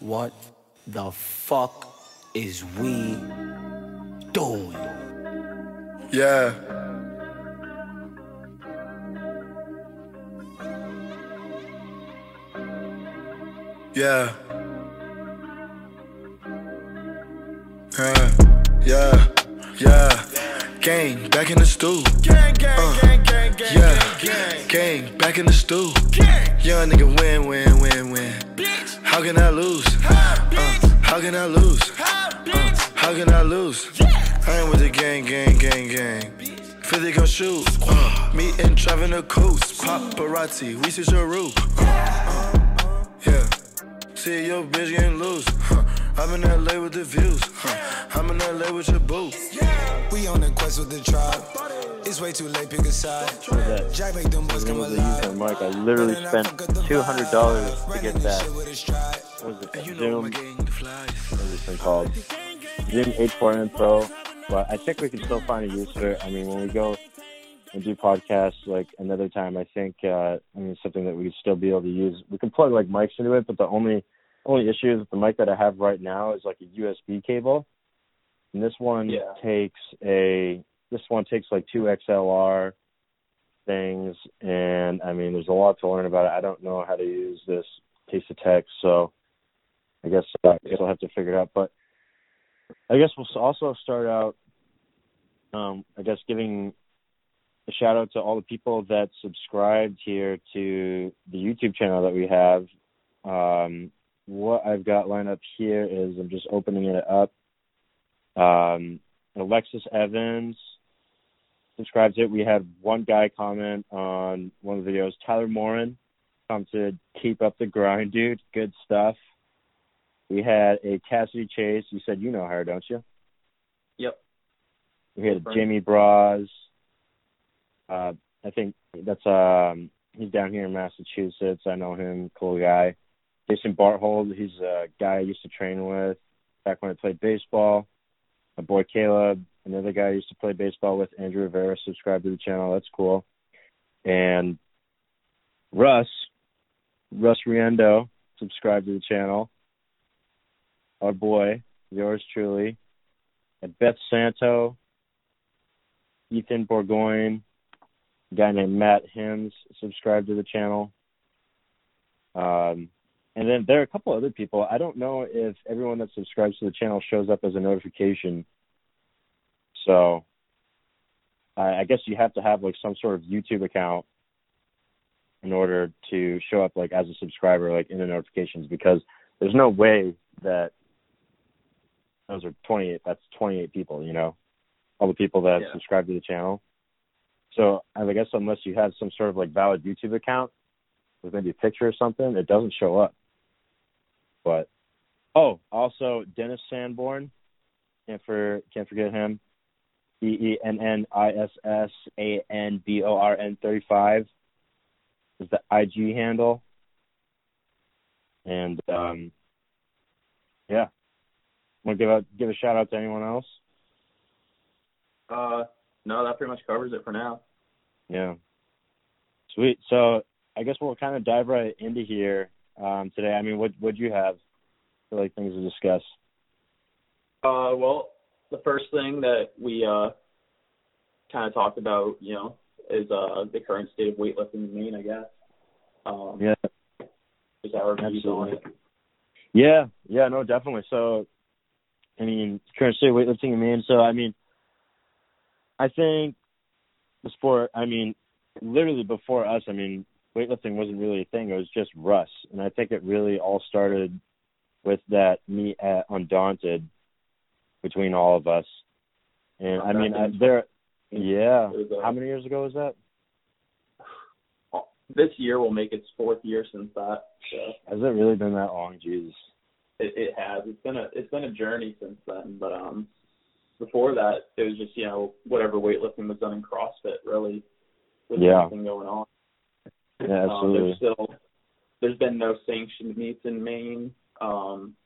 What the fuck is we doing? Yeah. Yeah. Yeah. Yeah. Yeah. Gang, back in the stool. Gang, gang, Uh, gang, gang, gang, Yeah. gang, gang. Gang, back in the stool. Gang. Young nigga win, win, win, win. How can I lose? Uh, how can I lose? Uh, how can I lose? I ain't with the gang, gang, gang, gang. 50 gon' shoot. Uh, me and driving a coast. Paparazzi, we see your roof. Uh, uh, yeah. See your bitch getting loose. I'm in LA with the views. I'm in LA with your boo. We on the quest with the tribe. It's way too late, pick a side. that? Jack make them boys come Name of the alive. user, Mike. I literally spent two hundred dollars to get that. What was it? And you know Zoom. my gang the flies. What is this thing called? Zoom H4n Pro. But I think we can still find a use for it. I mean, when we go and do podcasts like another time, I think uh, I mean something that we could still be able to use. We can plug like mics into it, but the only only issue is with the mic that I have right now is like a USB cable, and this one Yeah. takes a this one takes like two XLR things, and I mean there's a lot to learn about it. I don't know how to use this piece of text, so I guess uh, I guess I'll have to figure it out. But I guess we'll also start out, um, I guess, giving a shout out to all the people that subscribed here to the YouTube channel that we have. Um, what I've got lined up here is I'm just opening it up. Um, Alexis Evans subscribed to it. We had one guy comment on one of the videos. Tyler Morin commented, "Keep up the grind, dude. Good stuff." We had a Cassidy Chase. You said you know her, don't you? Yep. We had. Jamie Braz. Uh, I think that's um he's down here in Massachusetts. I know him, cool guy. Jason Barthold, he's a guy I used to train with back when I played baseball. My boy Caleb, another guy I used to play baseball with, Andrew Rivera, subscribed to the channel. That's cool. And Russ, Russ Riendo, subscribed to the channel. Our boy, yours truly. And Beth Santo, Ethan Bourgoin, a guy named Matt Hims subscribed to the channel. Um, and then there are a couple other people. I don't know if everyone that subscribes to the channel shows up as a notification. So I, I guess you have to have like some sort of YouTube account in order to show up like as a subscriber, like in the notifications, because there's no way that those are 28. That's 28 people, you know, all the people that Yeah. subscribe to the channel. So I guess unless you have some sort of like valid YouTube account with maybe a picture or something, it doesn't show up. But oh, also Dennis Sanborn, can't for can't forget him. E E N N I S S A N B O R N thirty five is the IG handle. And um yeah. Want to give a give a shout out to anyone else? Uh, no, that pretty much covers it for now. Yeah. Sweet. So I guess we'll kind of dive right into here um, today. I mean, what what do you have for like things to discuss? Uh, well, the first thing that we uh kind of talked about, you know, is uh the current state of weightlifting in Maine, I guess. Um, Yeah. Is our views on it? Yeah. Yeah. No, definitely. So, I mean, current state of weightlifting in Maine. So, I mean, I think the sport. I mean, literally before us, I mean, weightlifting wasn't really a thing. It was just Russ, and I think it really all started with that meet at Undaunted between all of us. And I mean, I, there. Yeah. How many years ago was that? This year will make its fourth year since that. So Has it really been that long? Jesus. it, it has. It's been a it's been a journey since then. But um, before that, it was just you know whatever weightlifting was done in CrossFit really. With Yeah. anything going on. Yeah, Um, absolutely. there's still there's been no sanctioned meets in Maine. Um,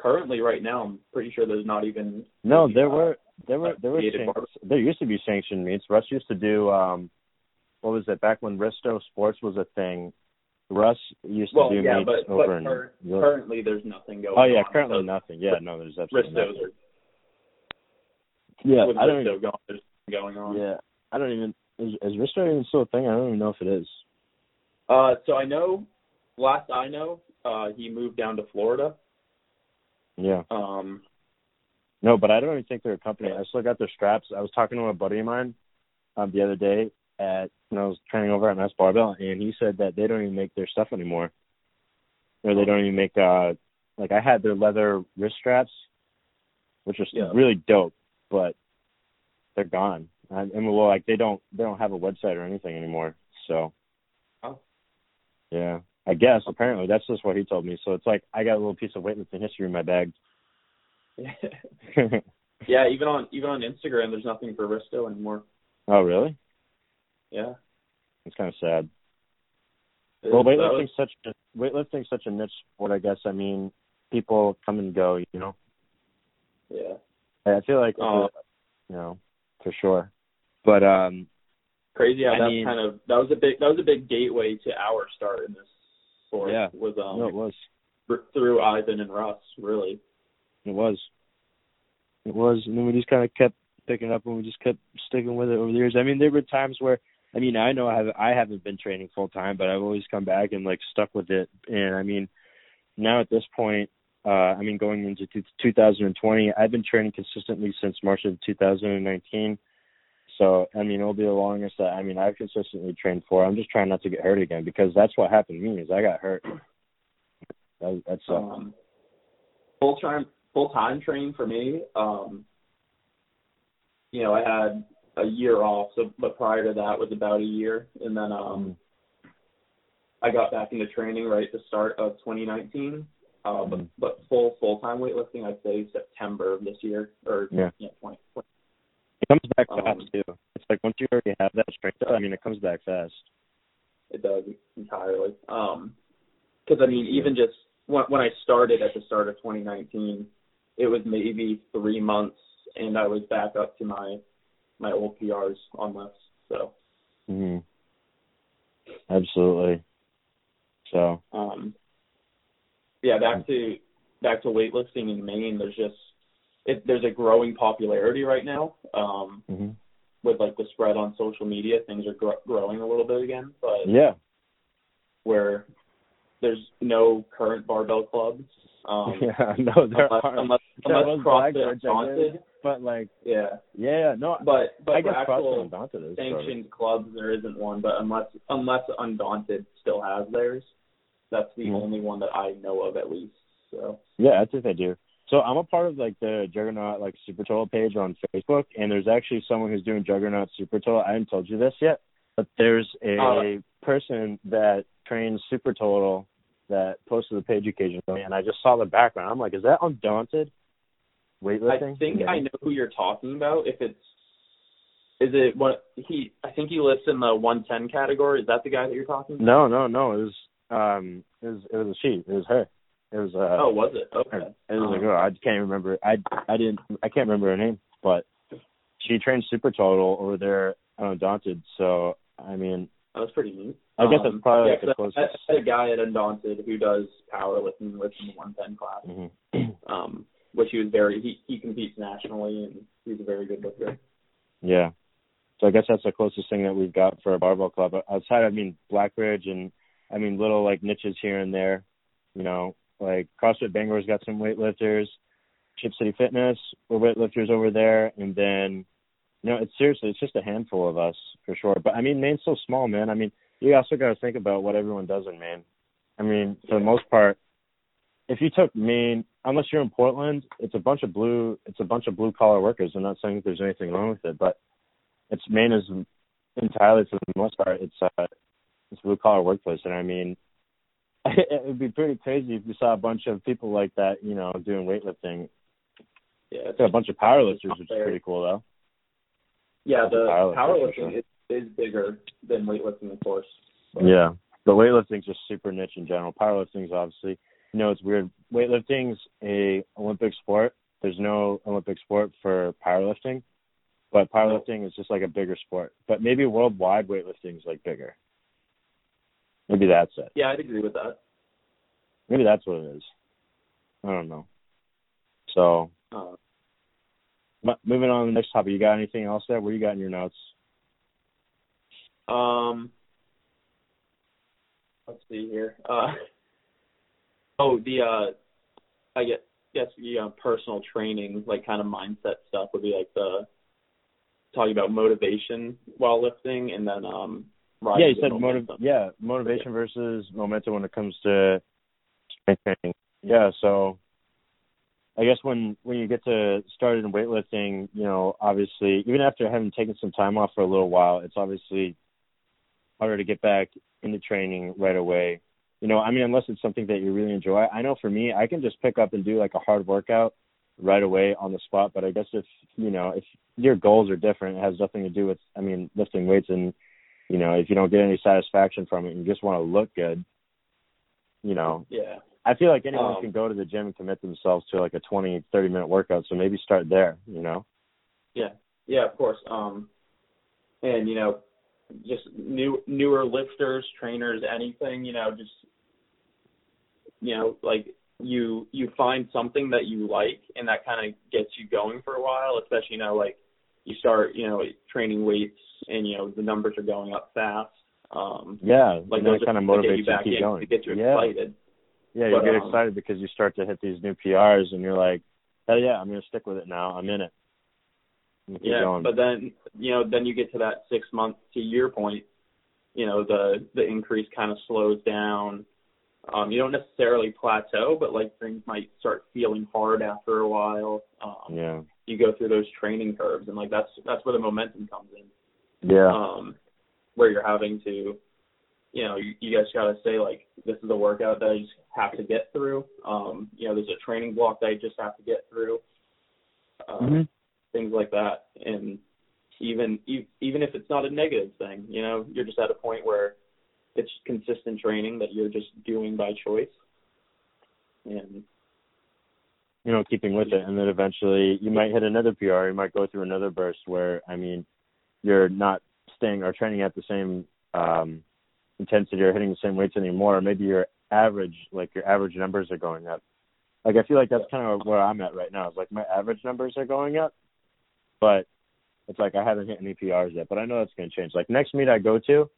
currently, right now, I'm pretty sure there's not even. No, there uh, were there were there were san- there used to be sanctioned meets. Russ used to do um what was it back when Risto Sports was a thing. Russ used to Well, do yeah, meets but, over but in. cur- Wil- currently there's nothing going on. oh on. yeah, currently so nothing. Yeah, no, there's absolutely Ristos nothing. are Yeah, I don't. Risto going, going on. Yeah, I don't even. Is, is Risto even still a thing? I don't even know if it is. Uh, so I know, last I know, uh, he moved down to Florida. Yeah. Um, No, but I don't even think they're a company. I still got their straps. I was talking to a buddy of mine um, the other day at when I was training over at Mass Barbell, and he said that they don't even make their stuff anymore. Or they don't even make uh like I had their leather wrist straps, which are Yeah. really dope, but they're gone. And, and well, like they don't they don't have a website or anything anymore. So. Oh. Yeah, I guess apparently that's just what he told me. So it's like I got a little piece of weightlifting history in my bag. yeah, even on even on Instagram, there's nothing for Risto anymore. oh really? Yeah. It's kind of sad. It- Well, weightlifting's was- such a weightlifting's such a niche sport. I guess. I mean, people come and go. You know. yeah. I feel like, Oh. you know, for sure. But um, Crazy how I that mean- kind of that was a big that was a big gateway to our start in this sport. Yeah. Was um no, it was. through Ivan and Russ, really. It was. It was, and then we just kind of kept picking up, and we just kept sticking with it over the years. I mean, there were times where, I mean, I know I have I haven't been training full time, but I've always come back and like stuck with it. And I mean, now at this point, uh, I mean, going into t- 2020, I've been training consistently since March of 2019. So I mean, it'll be the longest that I mean I've consistently trained for. I'm just trying not to get hurt again because that's what happened to me is I got hurt. That, that's Um, full time full time training for me. Um, you know, I had a year off, so but prior to that was about a year, and then um, I got back into training right at the start of 2019. Uh, but, Mhm. but full full time weightlifting, I'd say September of this year, or Yeah. yeah 20, It comes back Um, fast too. It's like once you already have that strength, I mean, it comes back fast. it does entirely. Um, because I mean, even just when when I started at the start of 2019, it was maybe three months, and I was back up to my my old PRs on lifts. So, hmm Absolutely. So um, yeah, back to back to weightlifting in Maine. There's just it, there's a growing popularity right now. Um, hmm with like the spread on social media, things are gr- growing a little bit again, but yeah, where there's no current barbell clubs. Um, yeah. No, there unless, are. unless, There unless was CrossFit Undaunted, but like, yeah. yeah, no. But but I guess actual Undaunted is sanctioned clubs, there isn't one. But unless unless Undaunted still has theirs, that's the Mhm. only one that I know of at least. So Yeah, I think I do. So I'm a part of like the Juggernaut like Super Total page on Facebook, and there's actually someone who's doing Juggernaut Super Total. I haven't told you this yet, but there's a Oh. person that trains Super Total that posts to the page occasionally, and I just saw the background. I'm like, is that Undaunted weightlifting? I think Yeah. I know who you're talking about. If it's is it what he? I think he lists in the 110 category. Is that the guy that you're talking? about? No, no, no. It was um, it was it was a she. It was her. It was uh. Oh, was it? Okay. It was a Um, girl. I can't remember. I I didn't. I can't remember her name, but she trained super total over there at Undaunted. So I mean, That was pretty neat. I guess Um, that's probably yeah, like the 'cause closest. I, I had a guy at Undaunted who does powerlifting with in the 110 class, hmm um, which he was very he he competes nationally and he's a very good lifter. Yeah. So I guess that's the closest thing that we've got for a barbell club. Outside, I mean, Blackridge and I mean little like niches here and there. You know, like CrossFit Bangor's got some weightlifters. Chip City Fitness, we're weightlifters over there, and then you know, it's seriously, it's just a handful of us for sure. But I mean, Maine's so small, man. I mean, you also got to think about what everyone does in Maine. I mean, for the most part, if you took Maine, unless you're in Portland, it's a bunch of blue, it's a bunch of blue collar workers. I'm not saying that there's anything wrong with it, but it's Maine is entirely for the most part, it's uh, it's a blue collar workplace, and I mean, it would be pretty crazy if you saw a bunch of people like that, you know, doing weightlifting. Yeah, it's a bunch of powerlifters, which is pretty cool, though. yeah. The Powerlifting, sure. is, is bigger than weightlifting, of course. But- Yeah, but weightlifting's just super niche in general. Powerlifting's obviously, you know, it's weird. Weightlifting's a Olympic sport. There's no Olympic sport for powerlifting, but powerlifting is just like a bigger sport. But maybe worldwide weightlifting is like bigger. Maybe that's it. Yeah, I'd agree with that. Maybe that's what it is. I don't know. So, Uh, moving on to the next topic. You got anything else there? What you got in your notes? Um, let's see here. Uh, oh, the uh, I guess guess the uh, personal training, like kind of mindset stuff, would be like the talking about motivation while lifting, and then um, riding yeah, you said motiv- yeah, motivation versus momentum when it comes to strength training. Yeah, so I guess when when you get to started in weightlifting, you know, obviously even after having taken some time off for a little while, it's obviously harder to get back into training right away. You know, I mean, unless it's something that you really enjoy. I know for me, I can just pick up and do like a hard workout right away on the spot. But I guess if you know, if your goals are different, it has nothing to do with, I mean, lifting weights and you know, if you don't get any satisfaction from it and you just want to look good, you know, Yeah. I feel like anyone Um, can go to the gym and commit themselves to like a twenty, thirty minute workout. So maybe start there, you know? Yeah, yeah, of course. Um, and you know, just new newer lifters, trainers, anything. You know, just you know, like you you find something that you like, and that kind of gets you going for a while. Especially you know, like you start you know training weights, and you know the numbers are going up fast. Um, Yeah. like that kind of are to get motivates you to keep in going. to get you yeah. excited. Yeah, you But, get um, excited because you start to hit these new PRs and you're like, Hell yeah, I'm gonna stick with it now. I'm in it. I'm Yeah, going. but then you know, then you get to that six month to year point. You know, the the increase kind of slows down. Um, you don't necessarily plateau, but like things might start feeling hard after a while. Um, yeah. You go through those training curves, and like that's that's where the momentum comes in. Yeah. Um, where you're having to, you know, you, you guys got to say like, this is a workout that I just have to get through. Um, you know, there's a training block that I just have to get through. Um, Mhm. things like that and even even if it's not a negative thing you know you're just at a point where it's consistent training that you're just doing by choice and you know, keeping with it and then eventually you might hit another PR, you might go through another burst where I mean you're not staying or training at the same um intensity or hitting the same weights anymore, or maybe your average like your average numbers are going up. Like I feel like that's kind of where I'm at right now. Is like my average numbers are going up, but it's like I haven't hit any PRs yet. But I know that's going to change. Like next meet I go to,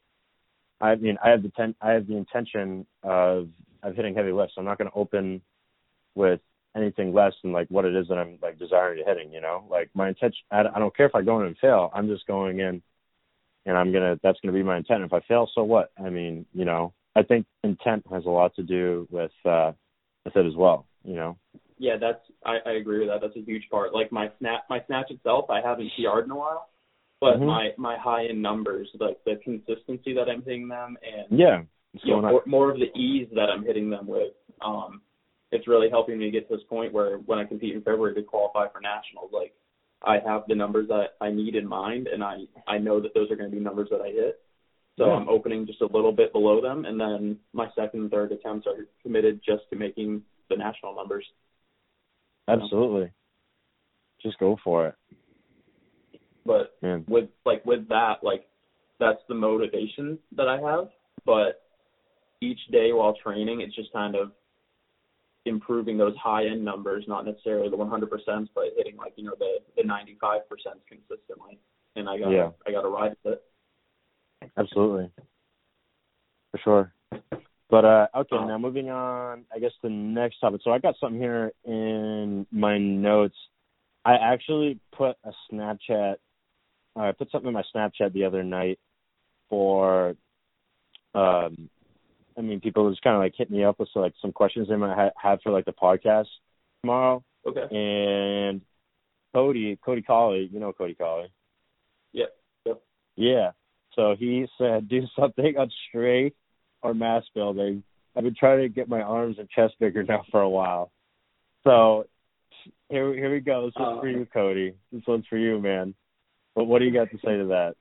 I mean I have the ten, I have the intention of of hitting heavy lifts. I'm not going to open with anything less than like what it is that I'm like desiring to hitting. You know, like my intention. I, I don't care if I go in and fail. I'm just going in, and I'm gonna. That's gonna be my intent. If I fail, so what? I mean, you know, I think intent has a lot to do with uh with it as well. You know. yeah that's i i agree with that that's a huge part like my snap my snatch itself i haven't PR'd in a while but Mhm. my my high end numbers like the consistency that i'm hitting them and Yeah. You know, more, more of the ease that I'm hitting them with. Um, it's really helping me get to this point where when I compete in February to qualify for nationals, like I have the numbers that I need in mind, and I I know that those are going to be numbers that I hit. So Yeah. I'm opening just a little bit below them, and then my second and third attempts are committed just to making the national numbers. Absolutely. Just go for it. But Man. with like with that, like that's the motivation that I have. But each day while training, it's just kind of improving those high end numbers, not necessarily the 100%, but hitting like you know the the 95% consistently. And I got Yeah. I got to ride with it. Absolutely. For sure. But uh okay, Oh. now moving on, I guess the next topic. So I got something here in my notes. I actually put a Snapchat uh, I put something in my Snapchat the other night for um I mean people just kind of like hit me up with so, like some questions they might ha- have for like the podcast tomorrow Okay. and Cody Cody Colley, you know Cody Colley. Yep. Yep. Yeah. So he said, do something on strength or mass building. I've been trying to get my arms and chest bigger now for a while. So here, here we go. This one's for Uh, you, Cody. This one's for you, man. But what do you got to say to that?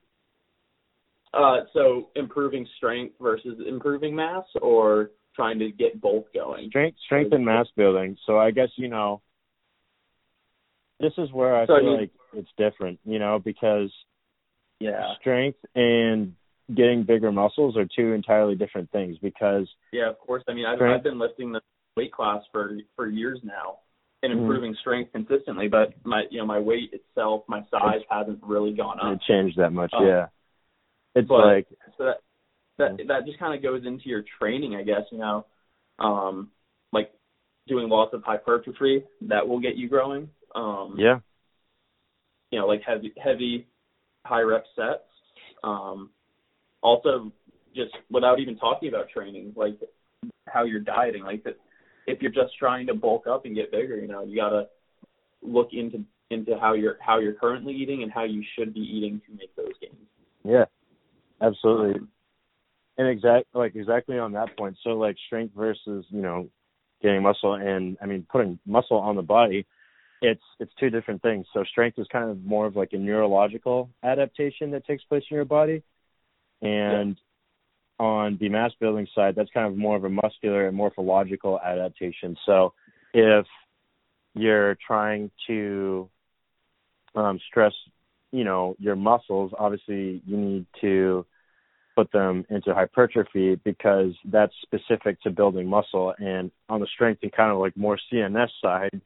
Uh, so improving strength versus improving mass, or trying to get both going. Strength, strength and mass building. So I guess you know, this is where I So, feel like it's different, you know, because Yeah. strength and getting bigger muscles are two entirely different things because Yeah, of course. I mean, I've, Strength. I've been lifting the weight class for for years now and Mhm. improving strength consistently, but my you know my weight itself, my size hasn't really gone up. it changed that much. Oh. yeah, it's But- like So that that that just kind of goes into your training, I guess. You know, um, like doing lots of hypertrophy that will get you growing. Um, yeah, you know, like heavy heavy high rep sets. Um also just without even talking about training, like how you're dieting, like that if you're just trying to bulk up and get bigger, you know, you gotta look into into how you're how you're currently eating and how you should be eating to make those gains. yeah, absolutely. Um, and exact like exactly on that point. So like strength versus you know getting muscle and i mean putting muscle on the body it's it's two different things. So strength is kind of more of like a neurological adaptation that takes place in your body. And on the mass building side that's kind of more of a muscular and morphological adaptation. So if you're trying to um stress you know your muscles obviously you need to put them into hypertrophy because that's specific to building muscle and on the strength and kind of like more CNS side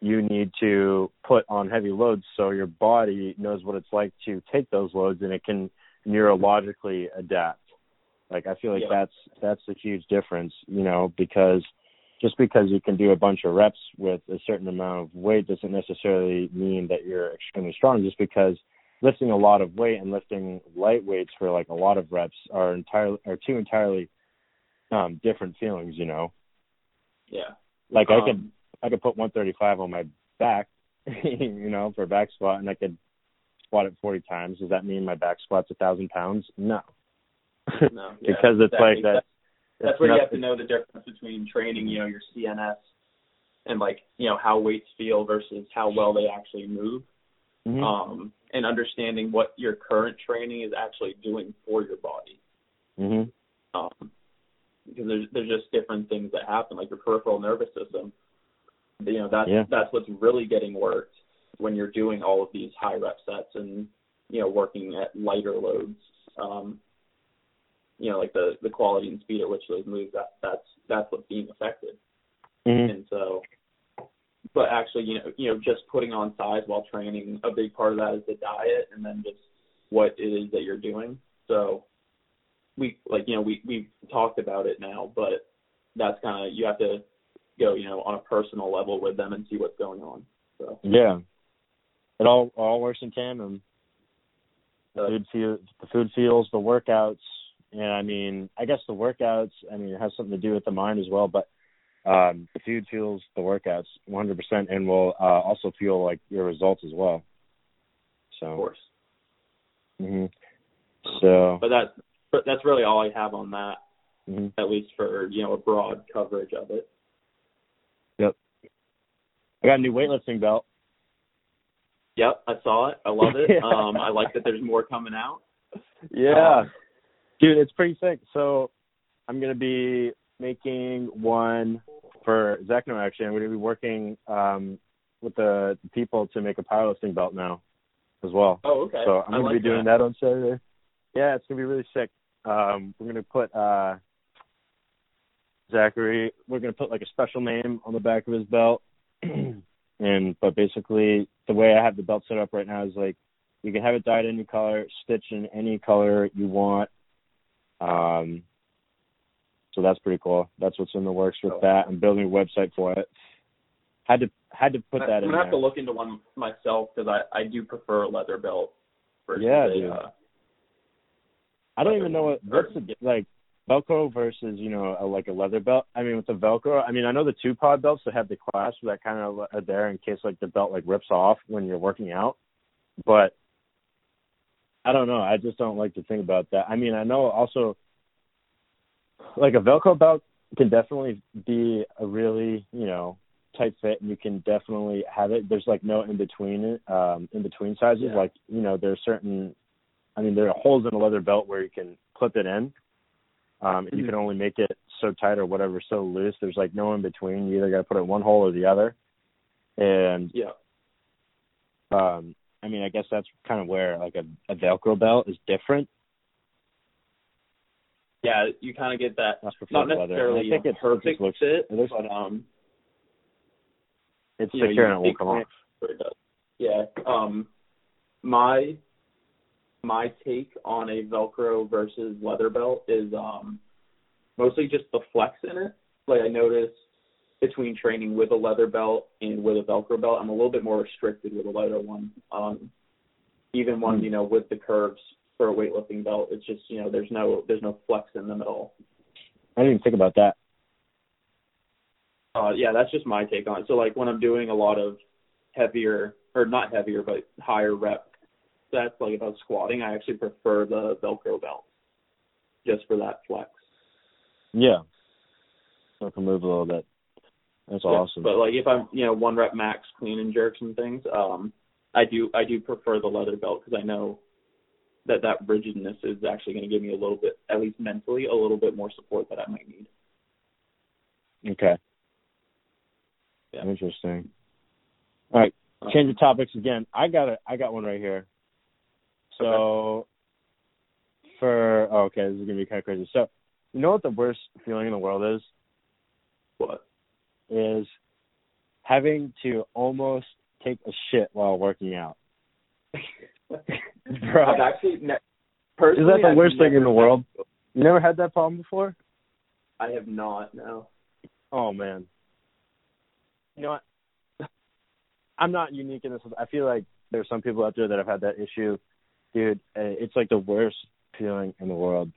you need to put on heavy loads so your body knows what it's like to take those loads and it can neurologically adapt like i feel like Yeah. that's that's a huge difference you know because just because you can do a bunch of reps with a certain amount of weight doesn't necessarily mean that you're extremely strong. Just because lifting a lot of weight and lifting light weights for like a lot of reps are entirely are two entirely um different feelings you know? Yeah. like i Um, could i could put 135 on my back you know for a back squat and i could squat it 40 times. Does that mean my back squat's a thousand pounds? No. No, yeah, because it's exactly. like that That's, where you have to know the difference between training, you know, your CNS and like, you know, how weights feel versus how well they actually move. Mhm. um, and understanding what your current training is actually doing for your body. mhm Um, because there's there's just different things that happen, like your peripheral nervous system. You know, that's Yeah. that's what's really getting worked when you're doing all of these high rep sets and you know working at lighter loads. Um, you know, like the the quality and speed at which those move. That that's that's what's being affected. mhm And so, but actually, you know, you know, just putting on size while training, a big part of that is the diet, and then just what it is that you're doing. So, we like, you know, we we've talked about it now, but that's kind of you have to go, you know, on a personal level with them and see what's going on. So, yeah it all all works in tandem uh, food feel the food feels the workouts and i mean i guess the workouts i mean it has something to do with the mind as well but um the food fuels the workouts 100% and will uh also fuel like your results as well so of course, hmm so but that's but that's really all I have on that, mhm. at least for you know a broad coverage of it. Yep. I got a new weightlifting belt Yep, I saw it. I love it. Um, I like that there's more coming out. yeah Um, dude it's pretty sick so i'm gonna be making one for Zechno actually i'm gonna be working um with the people to make a powerlifting belt now as well Oh, okay. So I'm I gonna like be doing that. on Saturday. Yeah, it's gonna be really sick. Um, we're gonna put uh, Zachary. We're gonna put like a special name on the back of his belt, and but basically the way I have the belt set up right now is like you can have it dyed any color, stitch in any color you want. Um, so that's pretty cool. That's what's in the works with that. I'm building a website for it. Had to had to put I'm that in gonna have there. to look into one myself because I I do prefer a leather belt. Versus Yeah, a. Uh, I don't even know what what's the like Velcro versus you know a, like a leather belt. I mean with the Velcro, I mean I know the two pod belts that have the clasp that kind of are there in case like the belt like rips off when you're working out, but I don't know. I just don't like to think about that. I mean I know also like a Velcro belt can definitely be a really you know tight fit and you can definitely have it there's like no in between it um in between sizes Yeah. like you know there's certain I mean, there are holes in a leather belt where you can clip it in. Um, and you Mhm. can only make it so tight or whatever, so loose. There's like no in between. You either got to put it one hole or the other. And yeah. um, I mean, I guess that's kind of where like a, a Velcro belt is different. yeah, you kind of get that That's not necessarily And I think it perfect looks fit, it looks but um, it's you know, secure and it won't come off. it does. Yeah. Um, my my take on a Velcro versus leather belt is um mostly just the flex in it. Like I noticed between training with a leather belt and with a Velcro belt, I'm a little bit more restricted with a leather one. Um, even one, you know, with the curves for a weightlifting belt, it's just you know there's no there's no flex in them at all. I didn't even think about that. Uh, yeah, that's just my take on it. So like when I'm doing a lot of heavier or not heavier but higher rep sets, like if I was squatting, I actually prefer the Velcro belt just for that flex. Yeah. So it can move a little bit. That's Yeah, awesome. But like if I'm you know one rep max clean and jerks and things, um, I do I do prefer the leather belt because I know that that rigidness is actually going to give me a little bit, at least mentally, a little bit more support that I might need. Okay. Yeah. Interesting. All right, change the topics again. I got a, I got one right here. So, for oh, okay, this is gonna be kind of crazy. So, you know what the worst feeling in the world is? What? Is having to almost take a shit while working out. Bro, I've actually ne- is that the I've worst thing in the world? You never had that problem before? I have not. No. Oh man. You know what? I'm not unique in this. I feel like there's some people out there that have had that issue. Dude, uh, it's like the worst feeling in the world.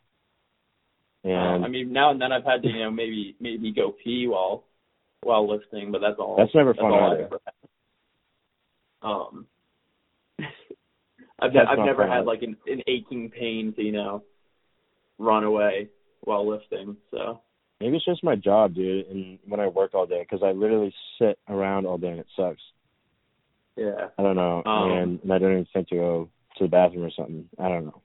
And Um, I mean, now and then I've had to, you know, maybe maybe go pee while while lifting, but that's all. That's never fun all either. I've ever had. Um, I've That's I've never fun had either. like an an aching pain to you know run away while lifting. So maybe it's just my job, dude, and when I work all day, because I literally sit around all day and it sucks. yeah, I don't know, Um, and, and I don't even think to go to the bathroom or something. I don't know.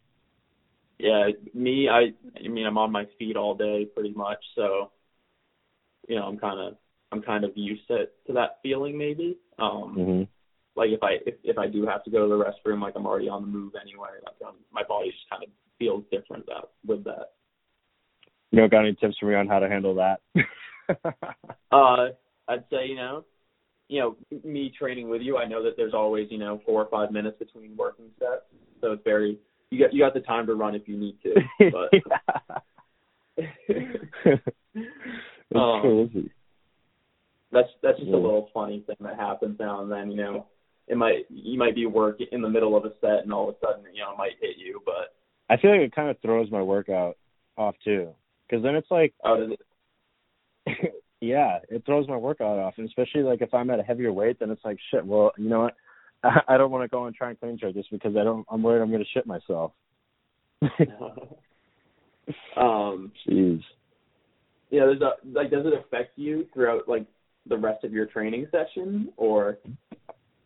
yeah. Me, I I mean, I'm on my feet all day pretty much, so you know, I'm kind of I'm kind of used to to that feeling maybe. Um, hmm like if I if, if I do have to go to the restroom, like I'm already on the move anyway. Like um, my body just kind of feels different that with that. You don't got any tips for me on how to handle that? Uh, I'd say you know, you know, me training with you, I know that there's always you know four or five minutes between working sets, so it's very you got you got the time to run if you need to. But it's Um, crazy. That's that's just Yeah. a little funny thing that happens now and then. You know, it might you might be working in the middle of a set and all of a sudden you know it might hit you, but I feel like it kind of throws my workout off too, because then it's like, out of yeah, it throws my workout off, and especially like if I'm at a heavier weight, then it's like shit. Well, you know what? I, I don't want to go and try and clean jerk just because I don't. I'm worried I'm going to shit myself. um Jeez. Yeah, there's a like does it affect you throughout like the rest of your training session or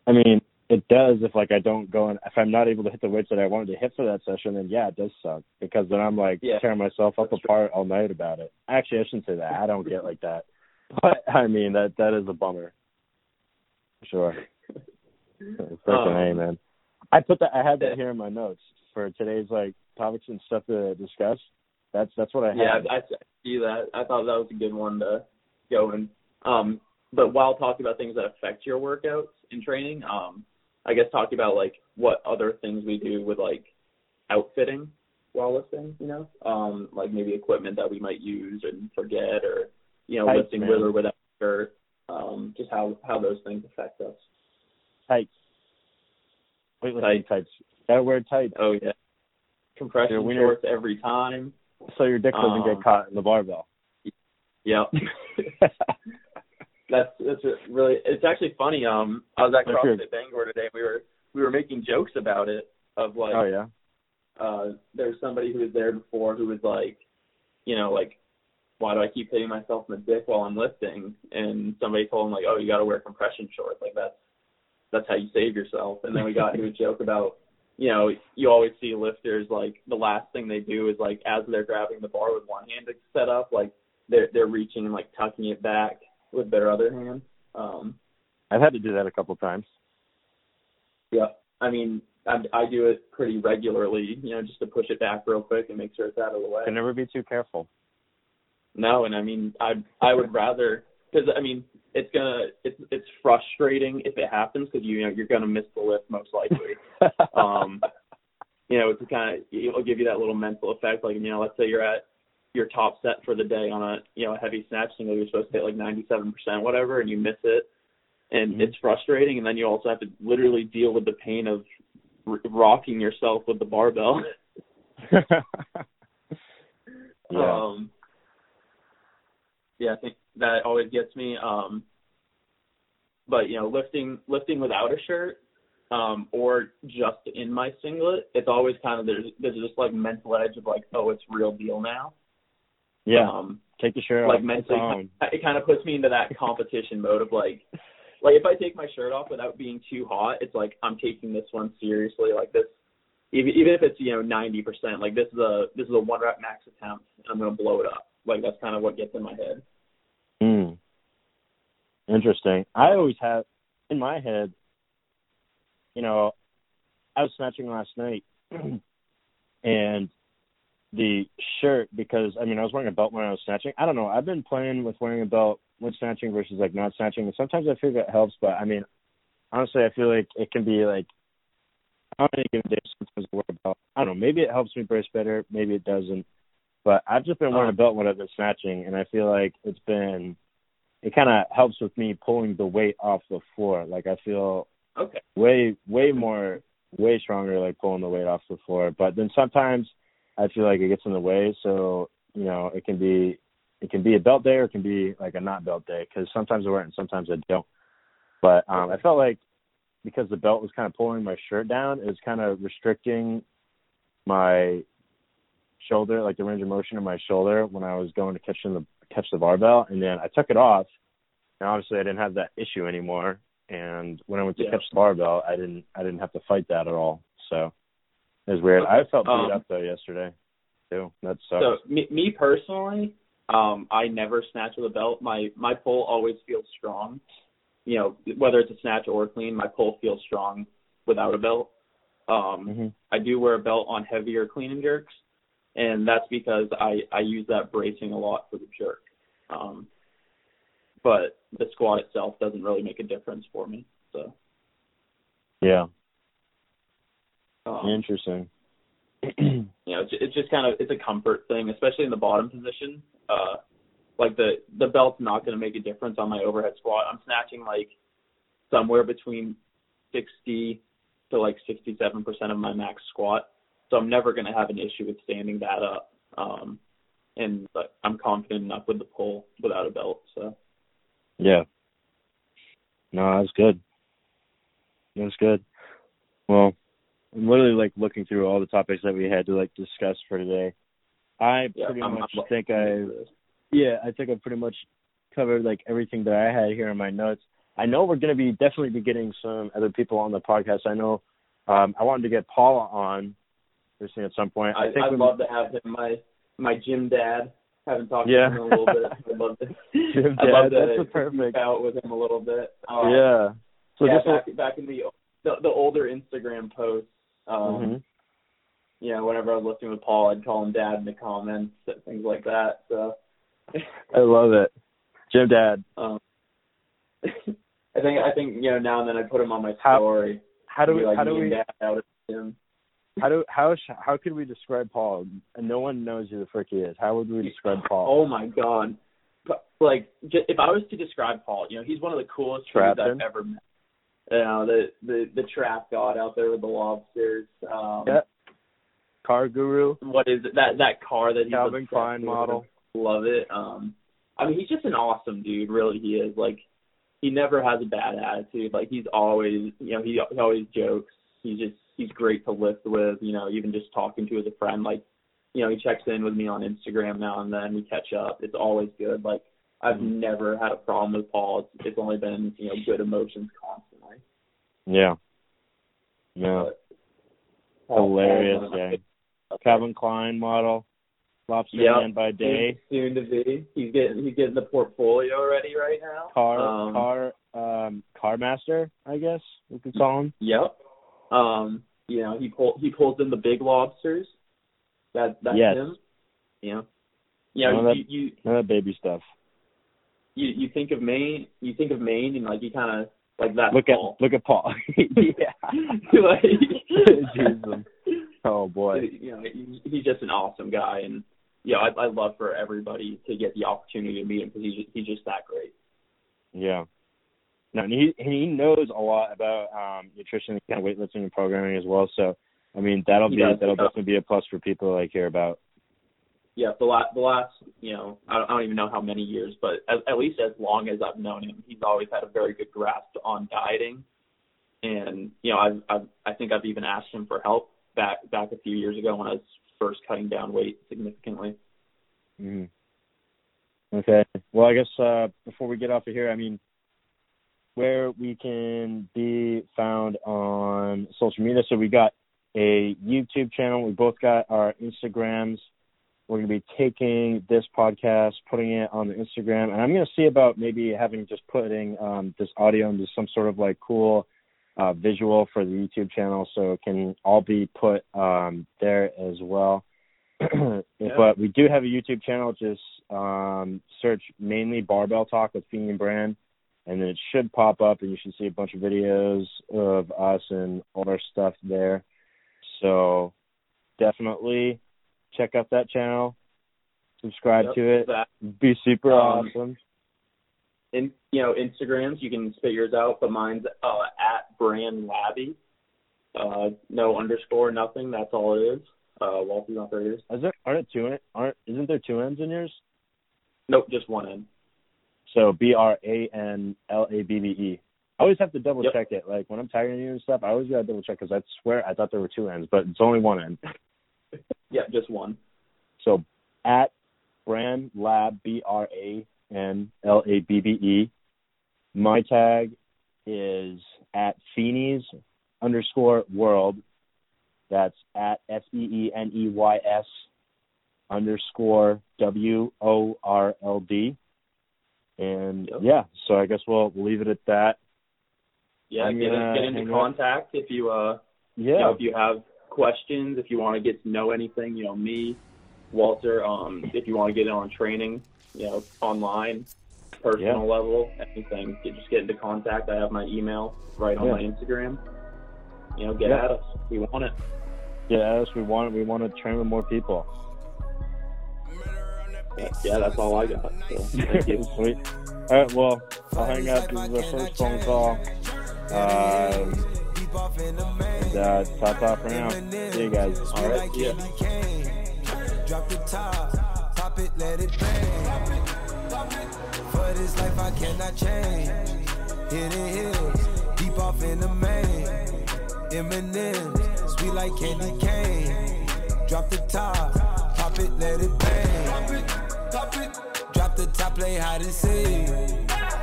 I mean, it does if like I don't go and if I'm not able to hit the weights that I wanted to hit for that session, then yeah, it does suck because then I'm like Yeah. tearing myself up That's apart all night about it. Actually, I shouldn't say that. I don't get like that, but I mean that that is a bummer. For sure. Freaking Um, A, man. I put that. I had that here in my notes for today's like topics and stuff to discuss. That's that's what I had. yeah, I, I see that. I thought that was a good one to go in. Um but while talking about things that affect your workouts and training, um I guess talking about like what other things we do with like outfitting while lifting, you know? Um like maybe equipment that we might use and forget or you know, Tights, lifting man. with or without shirt. Um just how how those things affect us. tights. Weightlifting Tights. tights. Gotta wear tights Oh yeah. Compression wiener- shorts every time. so your dick doesn't Um, get caught in the barbell. Yep. that's that's really it's actually funny. Um I was at good. CrossFit Bangor today. We were we were making jokes about it of like oh yeah. uh there was somebody who was there before who was like, you know, like why do I keep hitting myself in the dick while I'm lifting? And somebody told him like, Oh, you gotta wear compression shorts, like that's that's how you save yourself. And then we got into a joke about you know, you always see lifters like the last thing they do is like as they're grabbing the bar with one hand to set up, like they're they're reaching and like tucking it back with their other hand. Um I've had to do that a couple times. yeah. I mean I, I do it pretty regularly, you know, just to push it back real quick and make sure it's out of the way. Can never be too careful. No, and I mean, I I would rather because I mean, it's gonna it's it's frustrating if it happens because you know you're gonna miss the lift most likely. um, you know, to kind of it'll give you that little mental effect. Like you know, let's say you're at your top set for the day on a you know a heavy snatch single, you're supposed to hit like 97 percent, whatever, and you miss it, and Mhm. it's frustrating. And then you also have to literally deal with the pain of r- rocking yourself with the barbell. yeah. Um, yeah, I think that always gets me. Um, but you know, lifting lifting without a shirt, um, or just in my singlet, it's always kind of there's there's just like mental edge of like, oh, it's real deal now. Yeah. Um, Take the shirt like off. Like mentally, it kind of puts me into that competition mode of like, like if I take my shirt off without being too hot, it's like I'm taking this one seriously. Like this, even even if it's you know ninety percent, like this is a this is a one rep max attempt, and I'm gonna blow it up. Like that's kind of what gets in my head. Hmm. Interesting. I always have in my head, you know, I was snatching last night and the shirt because I mean I was wearing a belt when I was snatching. I don't know. I've been playing with wearing a belt when snatching versus like not snatching and sometimes I feel that helps, but I mean honestly I feel like it can be like on any given day sometimes I wear a belt. I don't know, maybe it helps me brace better, maybe it doesn't. But I've just been wearing a oh. belt when I've been snatching and I feel like it's been it kind of helps with me pulling the weight off the floor. Like I feel Okay. way way more way stronger like pulling the weight off the floor. But then sometimes I feel like it gets in the way. So you know it can be it can be a belt day or it can be like a not belt day because sometimes I wear it and sometimes I don't. But um I felt like because the belt was kind of pulling my shirt down, it was kind of restricting my shoulder, like the range of motion in my shoulder when I was going to catch the catch the barbell, and then I took it off, and obviously I didn't have that issue anymore. And when I went to Yeah. catch the barbell, I didn't I didn't have to fight that at all. So it was weird. I felt beat Um, up though yesterday too. That sucks. So me, me personally, um, I never snatch with a belt. My my pull always feels strong. You know, whether it's a snatch or a clean, my pull feels strong without a belt. Um, Mhm. I do wear a belt on heavier clean and jerks, and that's because I I use that bracing a lot for the jerk. Um, but the squat itself doesn't really make a difference for me. So yeah, um, interesting. you know, it's, it's just kind of it's a comfort thing, especially in the bottom position. Uh, like the the belt's not going to make a difference on my overhead squat. I'm snatching like somewhere between 60 to like 67 percent of my max squat, so I'm never going to have an issue with standing that up. Um, and like, I'm confident enough with the pull without a belt. So Yeah. No, that's good. That's good. Well, I'm literally like looking through all the topics that we had to like discuss for today. I yeah, pretty I'm, much think I yeah, I think I pretty much covered like everything that I had here in my notes. I know we're gonna be definitely be getting some other people on the podcast. I know um I wanted to get Paul on this thing at some point. I, I, think I'd love to have him. My my gym dad. Haven't talked Yeah. to him in a little bit. I'd love to. Gym I'd love dad, to that's a geek perfect- out with him a little bit. Um, yeah. So yeah, just back back in the, the the older Instagram posts, um, Mhm. you know, whenever I was listening with Paul, I'd call him dad in the comments, and things like that. So, I love it. Gym dad. um, I think I think you know now and then I put him on my How- story. How do we like how do we dad the. How do how sh- how could we describe Paul? And no one knows who the frick he is. How would we describe Paul? Oh my god! But, like, j- if I was to describe Paul, you know, he's one of the coolest dudes. I've ever met. You know, the the the trap god out there with the lobsters. Um, Yeah. Car guru. What is it? That that car that he's Calvin Klein model. Love it. Um, I mean, he's just an awesome dude. Really, he is. Like, he never has a bad attitude. Like, he's always, you know, he, he always jokes. He's just he's great to lift with. You know, even just talking to as a friend. Like, you know, he checks in with me on Instagram now and then. We catch up. It's always good. Like, I've Mhm. never had a problem with Paul. It's, it's only been you know good emotions constantly. Yeah. Yeah. But Hilarious Paul's one of my guy. Calvin Klein model. Lobster Yep. man by day. soon to be. He's getting he's getting the portfolio ready right now. Car Um, car um car master, I guess we could call him. Yep. Um, you know he pull he pulls in the big lobsters. That that's Yes. him. Yeah. you None you, you None that baby stuff. you you think of Maine, you think of Maine, and like you kind of like that. Look at Paul. look at Paul. yeah. like. Oh boy. you know, he's, just an awesome guy, and you know, I I love for everybody to get the opportunity to meet him because he's just, he's just that great. Yeah. No, and he and he knows a lot about um nutrition and kind of weightlifting and programming as well. So I mean that'll He be does, that'll yeah. definitely be a plus for people like hear about. Yeah, the last the last you know I don't, I don't even know how many years, but at, least as long as I've known him, he's always had a very good grasp on dieting, and you know I've, I've I think I've even asked him for help back back a few years ago when I was first cutting down weight significantly. hmm Okay. Well, I guess uh before we get off of here, I mean where we can be found on social media. So we got a YouTube channel. We both got our Instagrams. We're going to be taking this podcast, putting it on the Instagram, and I'm going to see about maybe having just putting um, this audio into some sort of like cool uh, visual for the YouTube channel, so it can all be put um, there as well. But we do have a YouTube channel. Just um, search mainly Barbell Talk with Feeney and Brand, and then it should pop up, and you should see a bunch of videos of us and all our stuff there. So definitely check out that channel, subscribe Yep, to it, That be super Um, awesome. in you know Instagrams you can spit yours out, but mine's uh, at Brand Labby. Uh, no underscore, nothing. That's all it is. Uh, Walter's not there. Is there aren't it two aren't isn't there two N's in yours? Nope, just one N. So B R A N L A B B E. I always have to double Yep. check it. Like when I'm tagging you and stuff, I always gotta double check because I swear I thought there were two N's, but it's only one N. Yeah, just one. So at Brand Lab B R A N L A B B E. My tag is at Feeney's underscore world. That's at F E E N E Y S underscore W O R L D. And Yep. yeah, so I guess we'll leave it at that. Yeah, I'm get in, get into hang up. contact if you uh you Yeah. know, if you have questions, if you want to get to know anything, you know, me, Walter, um, if you want to get in on training, you know, online, personal Yeah. level, anything, you just get into contact. I have my email right on Yeah. my Instagram. You know, get Yeah. at us. We want it. Yeah, we want we want to train with more people. Yeah, that's all I got. So thank you. Sweet. All right, well, I'll hang up. This is our first phone call. Um, and uh, ta-ta for now. See you guys. All right, yeah. Drop the top, pop it, let it bang. For this life I cannot change. Hidden hills, deep off in the main. M&M's, sweet like candy cane. Drop the top, pop it, let it bang. Pop it, pop it. Drop the top, play hide and seek.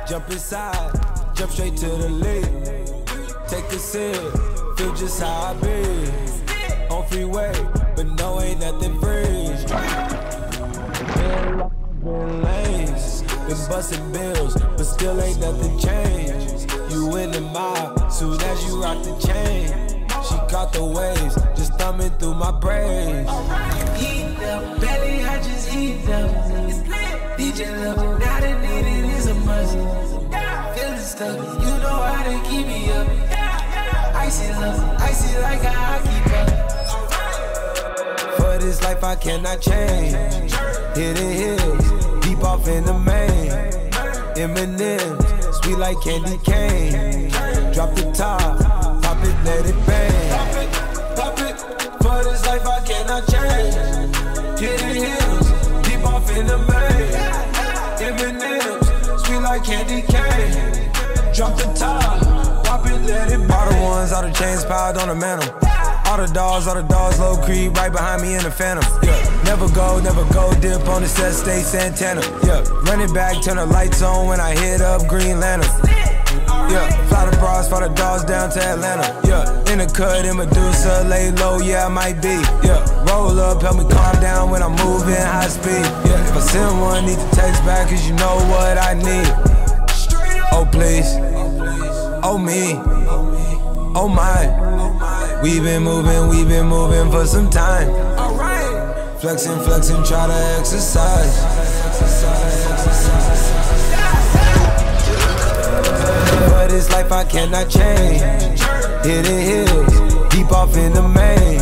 Jump inside, jump straight to the lake. Take a sip, feel just how I be. On freeway, but no ain't nothing free. Been been lanes, been busting bills, but still ain't nothing changed. You in the mob, soon as you rock the chain. She caught the waves, just thumbing through my brains. Heat up, belly, I just heat up. DJ love, now the needed is a must. Feeling stuck, Icy love, icy like a hockey puck. For this life I cannot change. Hidden hills, deep off in the main. M&M's, sweet like candy cane. Drop the top, pop it, let it bang. Pop it, pop it. For this life I cannot change. Hidden hills, deep off in the main. M&M's, sweet like candy cane. Drop the top, pop it, let it. All the ones, all the chains piled on the mantle. All the dogs, all the dogs, low creep right behind me in the phantom. Yeah, never go, never go, dip on the set, stay Santana. Yeah, run it back, turn the lights on when I hit up Green Lantern. Yeah, fly the bras, fly the dogs down to Atlanta. Yeah, in the cut, in Medusa, lay low, yeah, I might be. Yeah, roll up, help me calm down when I'm moving high speed. Yeah, if I send one, need to text back, cause you know what I need. Oh, please. Oh, me. Oh, my. We've been moving, we've been moving for some time. Flexing, flexing, try to exercise. For this life I cannot change. Hidden hills, deep off in the main.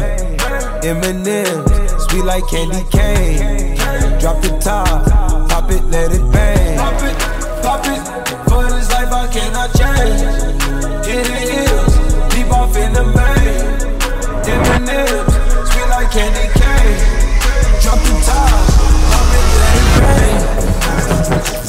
Eminem, sweet like candy cane. Drop the top, pop it, let it bang. Pop it, pop it candy cane. Drop the top, pop it, let it rain.